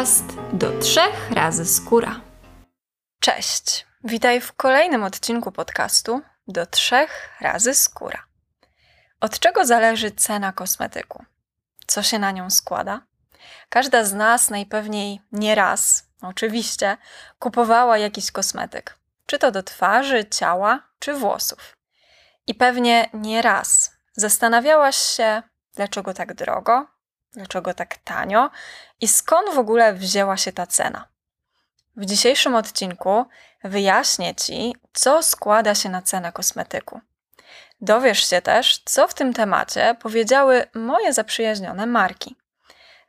podcast do trzech razy skóra. Cześć, witaj w kolejnym odcinku podcastu do trzech razy skóra. Od czego zależy cena kosmetyku? Co się na nią składa? Każda z nas najpewniej nie raz, oczywiście, kupowała jakiś kosmetyk, czy to do twarzy, ciała, czy włosów. I pewnie nie raz zastanawiałaś się, dlaczego tak drogo, dlaczego tak tanio i skąd w ogóle wzięła się ta cena. W dzisiejszym odcinku wyjaśnię Ci, co składa się na cenę kosmetyku. Dowiesz się też, co w tym temacie powiedziały moje zaprzyjaźnione marki.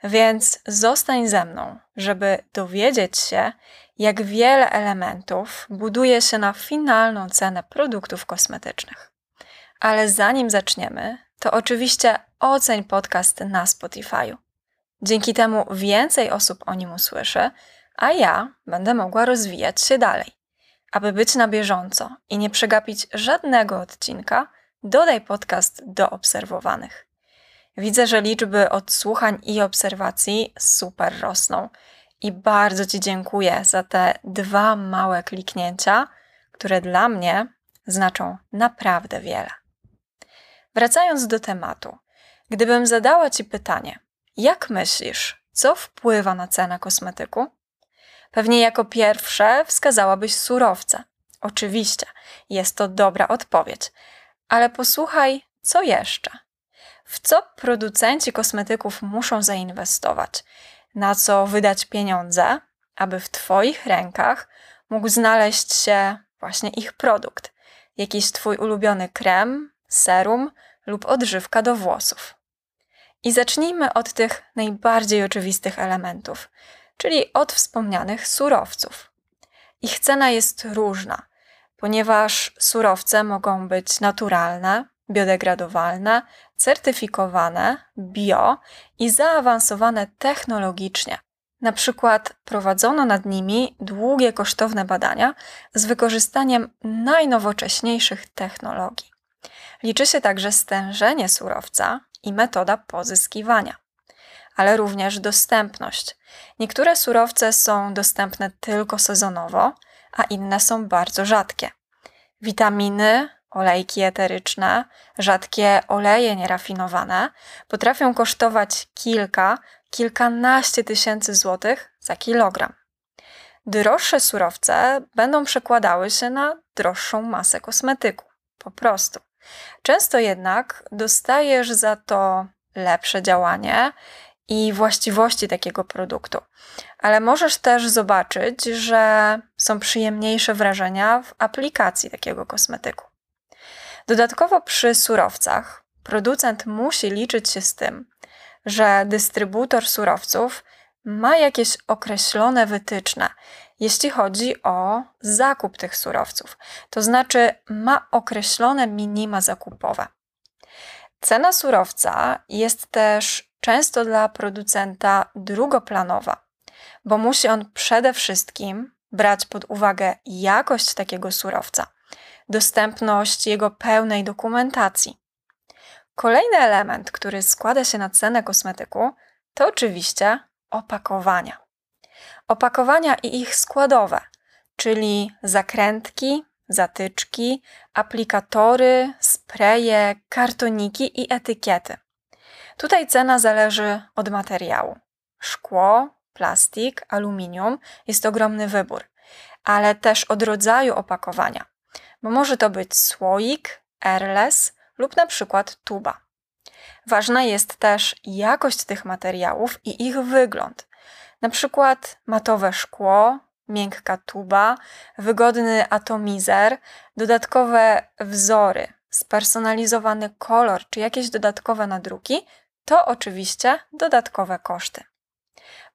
Więc zostań ze mną, żeby dowiedzieć się, jak wiele elementów buduje się na finalną cenę produktów kosmetycznych. Ale zanim zaczniemy, to oczywiście oceń podcast na Spotify. Dzięki temu więcej osób o nim usłyszy, a ja będę mogła rozwijać się dalej. Aby być na bieżąco i nie przegapić żadnego odcinka, dodaj podcast do obserwowanych. Widzę, że liczby odsłuchań i obserwacji super rosną i bardzo Ci dziękuję za te dwa małe kliknięcia, które dla mnie znaczą naprawdę wiele. Wracając do tematu, gdybym zadała Ci pytanie, jak myślisz, co wpływa na cenę kosmetyku? Pewnie jako pierwsze wskazałabyś surowce. Oczywiście, jest to dobra odpowiedź, ale posłuchaj, co jeszcze? W co producenci kosmetyków muszą zainwestować? Na co wydać pieniądze, aby w Twoich rękach mógł znaleźć się właśnie ich produkt? Jakiś Twój ulubiony krem, serum lub odżywka do włosów. I zacznijmy od tych najbardziej oczywistych elementów, czyli od wspomnianych surowców. Ich cena jest różna, ponieważ surowce mogą być naturalne, biodegradowalne, certyfikowane, bio i zaawansowane technologicznie. Na przykład prowadzono nad nimi długie kosztowne badania z wykorzystaniem najnowocześniejszych technologii. Liczy się także stężenie surowca i metoda pozyskiwania, ale również dostępność. Niektóre surowce są dostępne tylko sezonowo, a inne są bardzo rzadkie. Witaminy, olejki eteryczne, rzadkie oleje nierafinowane potrafią kosztować kilka, kilkanaście tysięcy złotych za kilogram. Droższe surowce będą przekładały się na droższą masę kosmetyku. Po prostu. Często jednak dostajesz za to lepsze działanie i właściwości takiego produktu. Ale możesz też zobaczyć, że są przyjemniejsze wrażenia w aplikacji takiego kosmetyku. Dodatkowo przy surowcach producent musi liczyć się z tym, że dystrybutor surowców ma jakieś określone wytyczne, jeśli chodzi o zakup tych surowców, to znaczy ma określone minima zakupowe. Cena surowca jest też często dla producenta drugoplanowa, bo musi on przede wszystkim brać pod uwagę jakość takiego surowca, dostępność jego pełnej dokumentacji. Kolejny element, który składa się na cenę kosmetyku, to oczywiście opakowania. Opakowania i ich składowe, czyli zakrętki, zatyczki, aplikatory, spreje, kartoniki i etykiety. Tutaj cena zależy od materiału. Szkło, plastik, aluminium jest ogromny wybór, ale też od rodzaju opakowania, bo może to być słoik, airless lub na przykład tuba. Ważna jest też jakość tych materiałów i ich wygląd. Na przykład matowe szkło, miękka tuba, wygodny atomizer, dodatkowe wzory, spersonalizowany kolor czy jakieś dodatkowe nadruki to oczywiście dodatkowe koszty.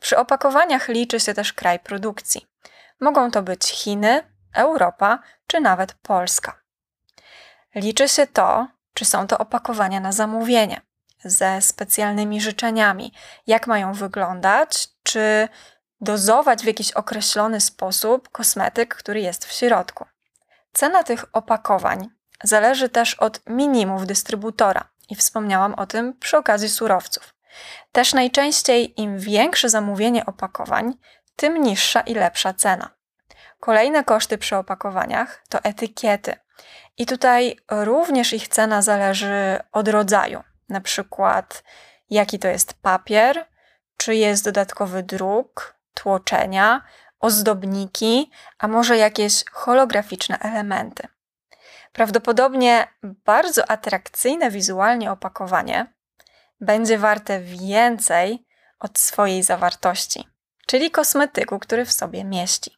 Przy opakowaniach liczy się też kraj produkcji. Mogą to być Chiny, Europa czy nawet Polska. Liczy się to, czy są to opakowania na zamówienie ze specjalnymi życzeniami, jak mają wyglądać, czy dozować w jakiś określony sposób kosmetyk, który jest w środku. Cena tych opakowań zależy też od minimów dystrybutora i wspomniałam o tym przy okazji surowców. Też najczęściej im większe zamówienie opakowań, tym niższa i lepsza cena. Kolejne koszty przy opakowaniach to etykiety. I tutaj również ich cena zależy od rodzaju, na przykład jaki to jest papier, czy jest dodatkowy druk, tłoczenia, ozdobniki, a może jakieś holograficzne elementy. Prawdopodobnie bardzo atrakcyjne wizualnie opakowanie będzie warte więcej od swojej zawartości, czyli kosmetyku, który w sobie mieści.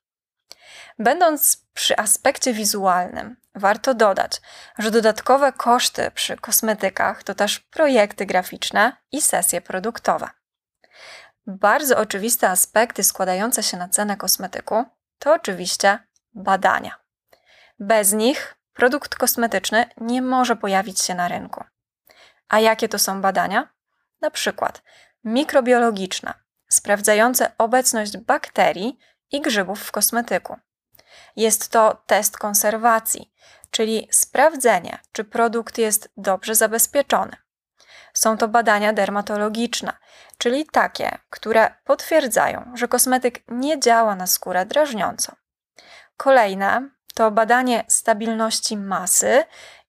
Będąc przy aspekcie wizualnym, warto dodać, że dodatkowe koszty przy kosmetykach to też projekty graficzne i sesje produktowe. Bardzo oczywiste aspekty składające się na cenę kosmetyku to oczywiście badania. Bez nich produkt kosmetyczny nie może pojawić się na rynku. A jakie to są badania? Na przykład mikrobiologiczne, sprawdzające obecność bakterii i grzybów w kosmetyku. Jest to test konserwacji, czyli sprawdzenie, czy produkt jest dobrze zabezpieczony. Są to badania dermatologiczne, czyli takie, które potwierdzają, że kosmetyk nie działa na skórę drażniąco. Kolejne to badanie stabilności masy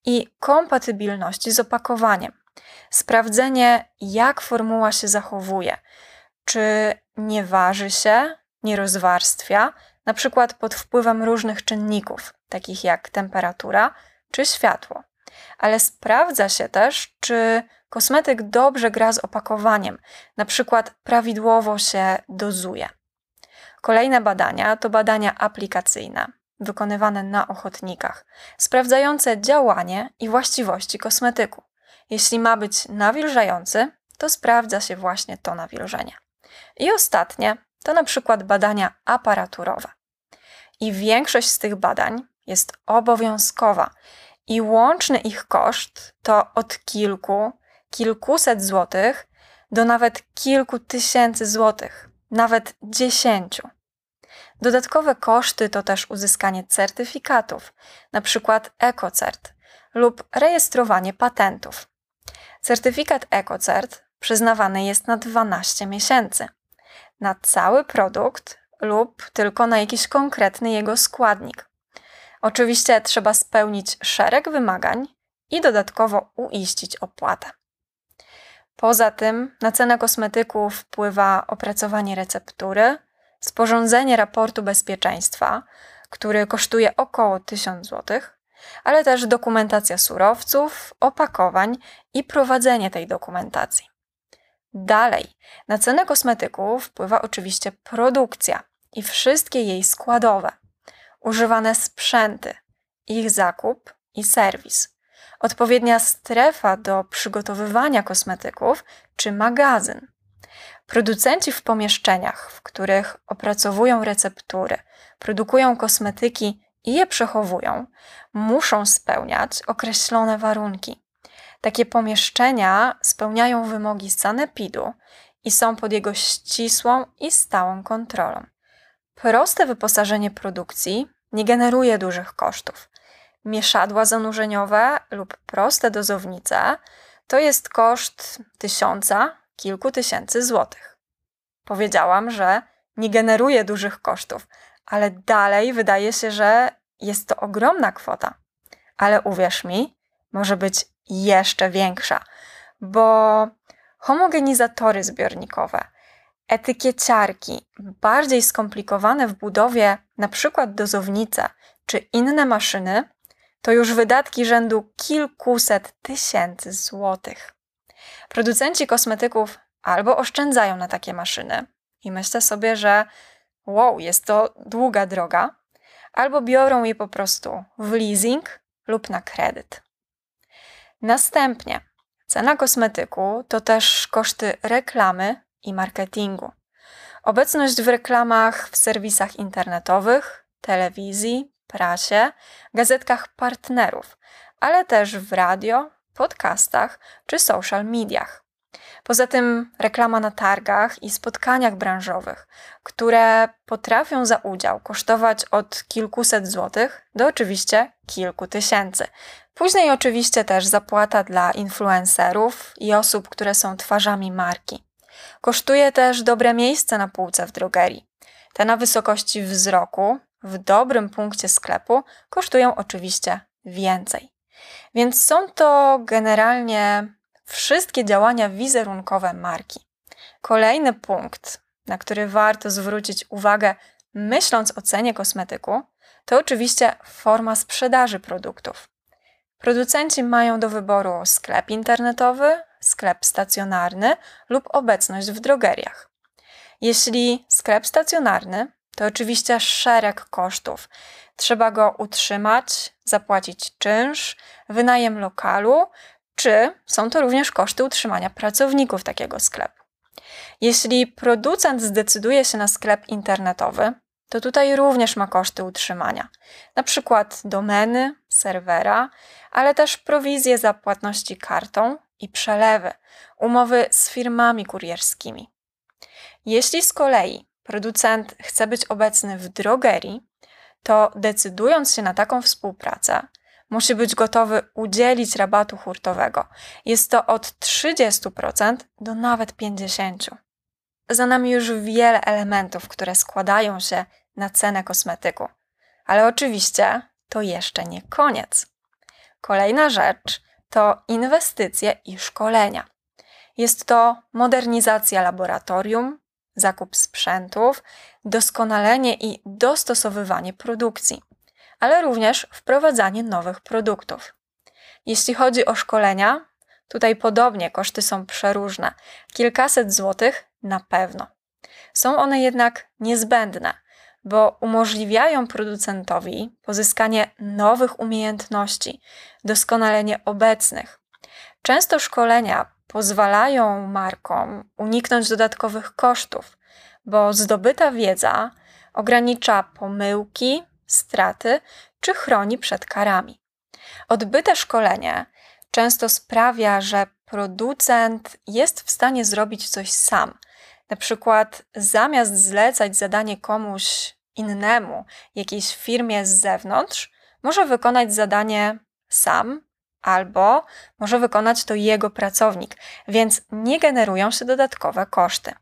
i kompatybilności z opakowaniem. Sprawdzenie, jak formuła się zachowuje, czy nie waży się, nie rozwarstwia, na przykład pod wpływem różnych czynników, takich jak temperatura czy światło. Ale sprawdza się też, czy kosmetyk dobrze gra z opakowaniem, na przykład prawidłowo się dozuje. Kolejne badania to badania aplikacyjne, wykonywane na ochotnikach, sprawdzające działanie i właściwości kosmetyku. Jeśli ma być nawilżający, to sprawdza się właśnie to nawilżenie. I ostatnie to na przykład badania aparaturowe. I większość z tych badań jest obowiązkowa i łączny ich koszt to od kilku, kilkuset złotych do nawet kilku tysięcy złotych, nawet dziesięciu. Dodatkowe koszty to też uzyskanie certyfikatów, np. EcoCert lub rejestrowanie patentów. Certyfikat EcoCert przyznawany jest na 12 miesięcy. Na cały produkt lub tylko na jakiś konkretny jego składnik. Oczywiście trzeba spełnić szereg wymagań i dodatkowo uiścić opłatę. Poza tym na cenę kosmetyku wpływa opracowanie receptury, sporządzenie raportu bezpieczeństwa, który kosztuje około 1000 zł, ale też dokumentacja surowców, opakowań i prowadzenie tej dokumentacji. Dalej, na cenę kosmetyku wpływa oczywiście produkcja i wszystkie jej składowe, używane sprzęty, ich zakup i serwis, odpowiednia strefa do przygotowywania kosmetyków czy magazyn. Producenci w pomieszczeniach, w których opracowują receptury, produkują kosmetyki i je przechowują, muszą spełniać określone warunki. Takie pomieszczenia spełniają wymogi sanepidu i są pod jego ścisłą i stałą kontrolą. Proste wyposażenie produkcji nie generuje dużych kosztów. Mieszadła zanurzeniowe lub proste dozownice to jest koszt tysiąca, kilku tysięcy złotych. Powiedziałam, że nie generuje dużych kosztów, ale dalej wydaje się, że jest to ogromna kwota. Ale uwierz mi, może być jeszcze większa, bo homogenizatory zbiornikowe, etykieciarki, bardziej skomplikowane w budowie, na przykład dozownice czy inne maszyny, to już wydatki rzędu kilkuset tysięcy złotych. Producenci kosmetyków albo oszczędzają na takie maszyny i myślę sobie, że wow, jest to długa droga, albo biorą je po prostu w leasing lub na kredyt. Następnie cena kosmetyku to też koszty reklamy i marketingu. Obecność w reklamach w serwisach internetowych, telewizji, prasie, gazetkach partnerów, ale też w radio, podcastach czy social mediach. Poza tym reklama na targach i spotkaniach branżowych, które potrafią za udział kosztować od kilkuset złotych do oczywiście kilku tysięcy. Później oczywiście też zapłata dla influencerów i osób, które są twarzami marki. Kosztuje też dobre miejsce na półce w drogerii. Te na wysokości wzroku, w dobrym punkcie sklepu, kosztują oczywiście więcej. Więc są to generalnie wszystkie działania wizerunkowe marki. Kolejny punkt, na który warto zwrócić uwagę, myśląc o cenie kosmetyku, to oczywiście forma sprzedaży produktów. Producenci mają do wyboru sklep internetowy, sklep stacjonarny lub obecność w drogeriach. Jeśli sklep stacjonarny, to oczywiście szereg kosztów. Trzeba go utrzymać, zapłacić czynsz, wynajem lokalu, czy są to również koszty utrzymania pracowników takiego sklepu. Jeśli producent zdecyduje się na sklep internetowy, to tutaj również ma koszty utrzymania, na przykład domeny, serwera, ale też prowizje za płatności kartą i przelewy, umowy z firmami kurierskimi. Jeśli z kolei producent chce być obecny w drogerii, to decydując się na taką współpracę, musi być gotowy udzielić rabatu hurtowego. Jest to od 30% do nawet 50%. Za nami już wiele elementów, które składają się na cenę kosmetyku. Ale oczywiście to jeszcze nie koniec. Kolejna rzecz to inwestycje i szkolenia. Jest to modernizacja laboratorium, zakup sprzętów, doskonalenie i dostosowywanie produkcji ale również wprowadzanie nowych produktów. Jeśli chodzi o szkolenia, tutaj podobnie koszty są przeróżne kilkaset złotych na pewno. Są one jednak niezbędne, bo umożliwiają producentowi pozyskanie nowych umiejętności, doskonalenie obecnych. Często szkolenia pozwalają markom uniknąć dodatkowych kosztów, bo zdobyta wiedza ogranicza pomyłki straty czy chroni przed karami. Odbyte szkolenie często sprawia, że producent jest w stanie zrobić coś sam. Na przykład, zamiast zlecać zadanie komuś innemu, jakiejś firmie z zewnątrz, może wykonać zadanie sam albo może wykonać to jego pracownik, więc nie generują się dodatkowe koszty.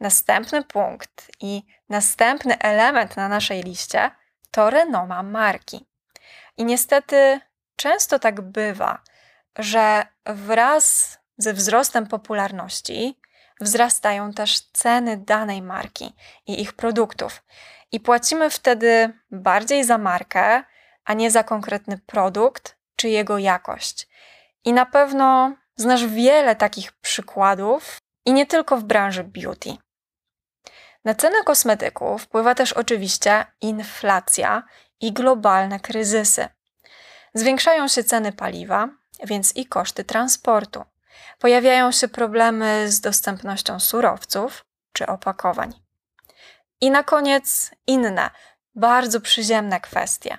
Następny punkt i następny element na naszej liście to renoma marki. I niestety często tak bywa, że wraz ze wzrostem popularności wzrastają też ceny danej marki i ich produktów. I płacimy wtedy bardziej za markę, a nie za konkretny produkt czy jego jakość. I na pewno znasz wiele takich przykładów, i nie tylko w branży beauty. Na cenę kosmetyków wpływa też oczywiście inflacja i globalne kryzysy. Zwiększają się ceny paliwa, więc i koszty transportu. Pojawiają się problemy z dostępnością surowców czy opakowań. I na koniec inne, bardzo przyziemne kwestie.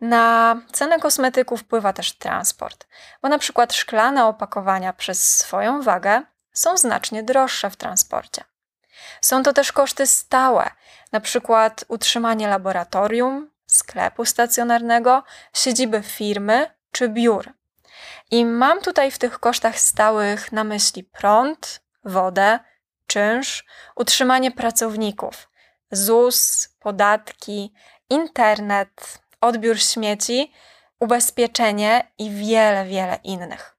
Na cenę kosmetyków wpływa też transport, bo na przykład szklane opakowania przez swoją wagę są znacznie droższe w transporcie. Są to też koszty stałe, na przykład utrzymanie laboratorium, sklepu stacjonarnego, siedziby firmy czy biur. I mam tutaj w tych kosztach stałych na myśli prąd, wodę, czynsz, utrzymanie pracowników, ZUS, podatki, internet, odbiór śmieci, ubezpieczenie i wiele, wiele innych.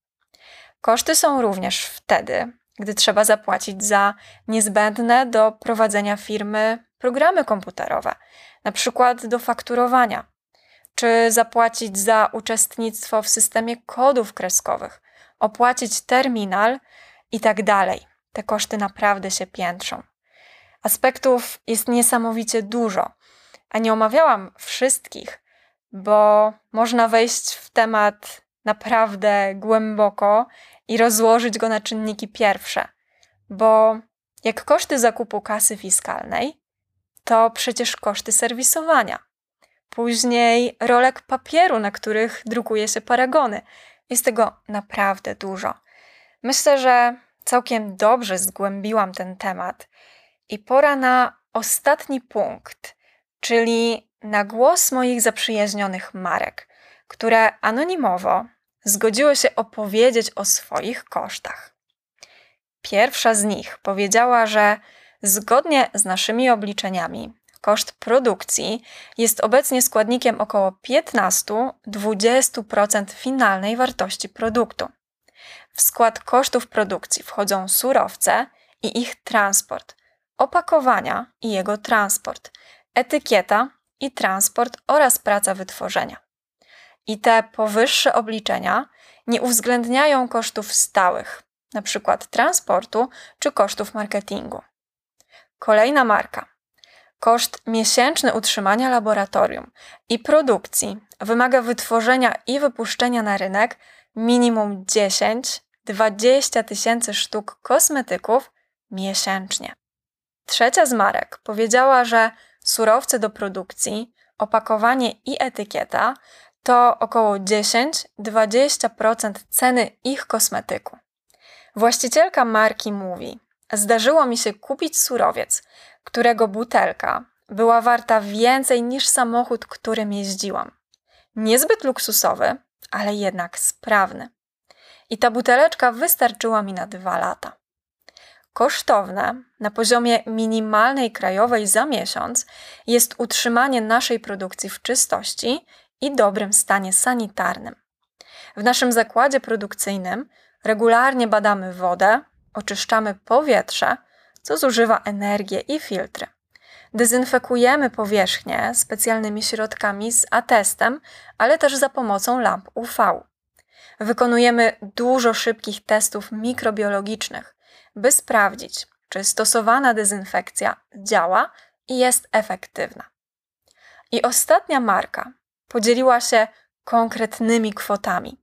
Koszty są również wtedy, gdy trzeba zapłacić za niezbędne do prowadzenia firmy programy komputerowe, na przykład do fakturowania, czy zapłacić za uczestnictwo w systemie kodów kreskowych, opłacić terminal i tak dalej. Te koszty naprawdę się piętrzą. Aspektów jest niesamowicie dużo, a nie omawiałam wszystkich, bo można wejść w temat naprawdę głęboko i rozłożyć go na czynniki pierwsze, bo jak koszty zakupu kasy fiskalnej, to przecież koszty serwisowania. Później rolek papieru, na których drukuje się paragony. Jest tego naprawdę dużo. Myślę, że całkiem dobrze zgłębiłam ten temat i pora na ostatni punkt, czyli na głos moich zaprzyjaźnionych marek, które anonimowo zgodziły się opowiedzieć o swoich kosztach. Pierwsza z nich powiedziała, że zgodnie z naszymi obliczeniami koszt produkcji jest obecnie składnikiem około 15-20% finalnej wartości produktu. W skład kosztów produkcji wchodzą surowce i ich transport, opakowania i jego transport, etykieta i transport oraz praca wytworzenia. I te powyższe obliczenia nie uwzględniają kosztów stałych, np. transportu czy kosztów marketingu. Kolejna marka. Koszt miesięczny utrzymania laboratorium i produkcji wymaga wytworzenia i wypuszczenia na rynek minimum 10-20 tysięcy sztuk kosmetyków miesięcznie. Trzecia z marek powiedziała, że surowce do produkcji, opakowanie i etykieta to około 10-20% ceny ich kosmetyku. Właścicielka marki mówi: Zdarzyło mi się kupić surowiec, którego butelka była warta więcej niż samochód, którym jeździłam. Niezbyt luksusowy, ale jednak sprawny. I ta buteleczka wystarczyła mi na dwa lata. Kosztowne na poziomie minimalnej krajowej za miesiąc jest utrzymanie naszej produkcji w czystości i dobrym stanie sanitarnym. W naszym zakładzie produkcyjnym regularnie badamy wodę, oczyszczamy powietrze, co zużywa energię i filtry. Dezynfekujemy powierzchnię specjalnymi środkami z atestem, ale też za pomocą lamp UV. Wykonujemy dużo szybkich testów mikrobiologicznych, by sprawdzić, czy stosowana dezynfekcja działa i jest efektywna. I ostatnia marka podzieliła się konkretnymi kwotami.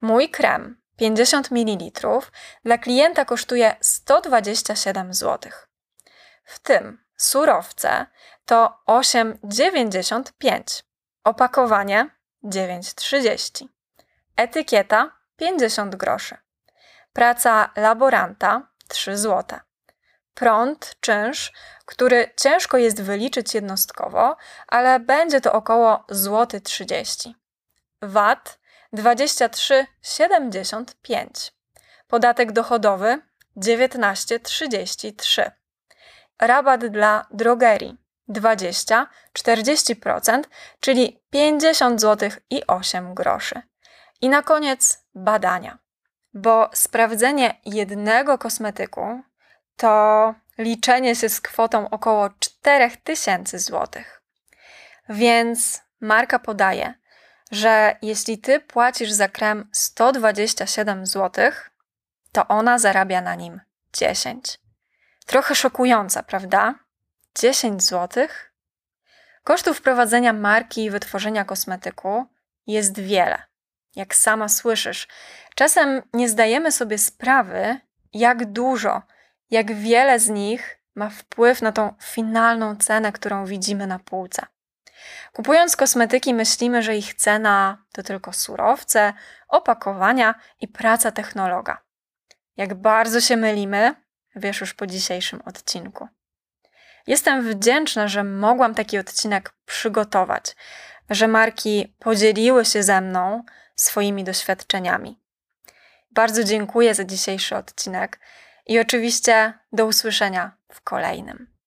Mój krem 50 ml dla klienta kosztuje 127 zł. W tym surowce to 8,95, opakowanie 9,30, etykieta 50 groszy, praca laboranta 3 zł, prąd, czynsz, który ciężko jest wyliczyć jednostkowo, ale będzie to około złoty 30. VAT 23,75. Podatek dochodowy 19,33. Rabat dla drogerii 20-40%, czyli 50 zł i 8 groszy. I na koniec badania, bo sprawdzenie jednego kosmetyku to liczenie się z kwotą około 4000 zł. Więc marka podaje, że jeśli ty płacisz za krem 127 zł, to ona zarabia na nim 10. Trochę szokująca, prawda? 10 zł? Kosztów wprowadzenia marki i wytworzenia kosmetyku jest wiele. Jak sama słyszysz, czasem nie zdajemy sobie sprawy, jak dużo, jak wiele z nich ma wpływ na tą finalną cenę, którą widzimy na półce. Kupując kosmetyki, myślimy, że ich cena to tylko surowce, opakowania i praca technologa. Jak bardzo się mylimy, wiesz już po dzisiejszym odcinku. Jestem wdzięczna, że mogłam taki odcinek przygotować, że marki podzieliły się ze mną swoimi doświadczeniami. Bardzo dziękuję za dzisiejszy odcinek i oczywiście do usłyszenia w kolejnym.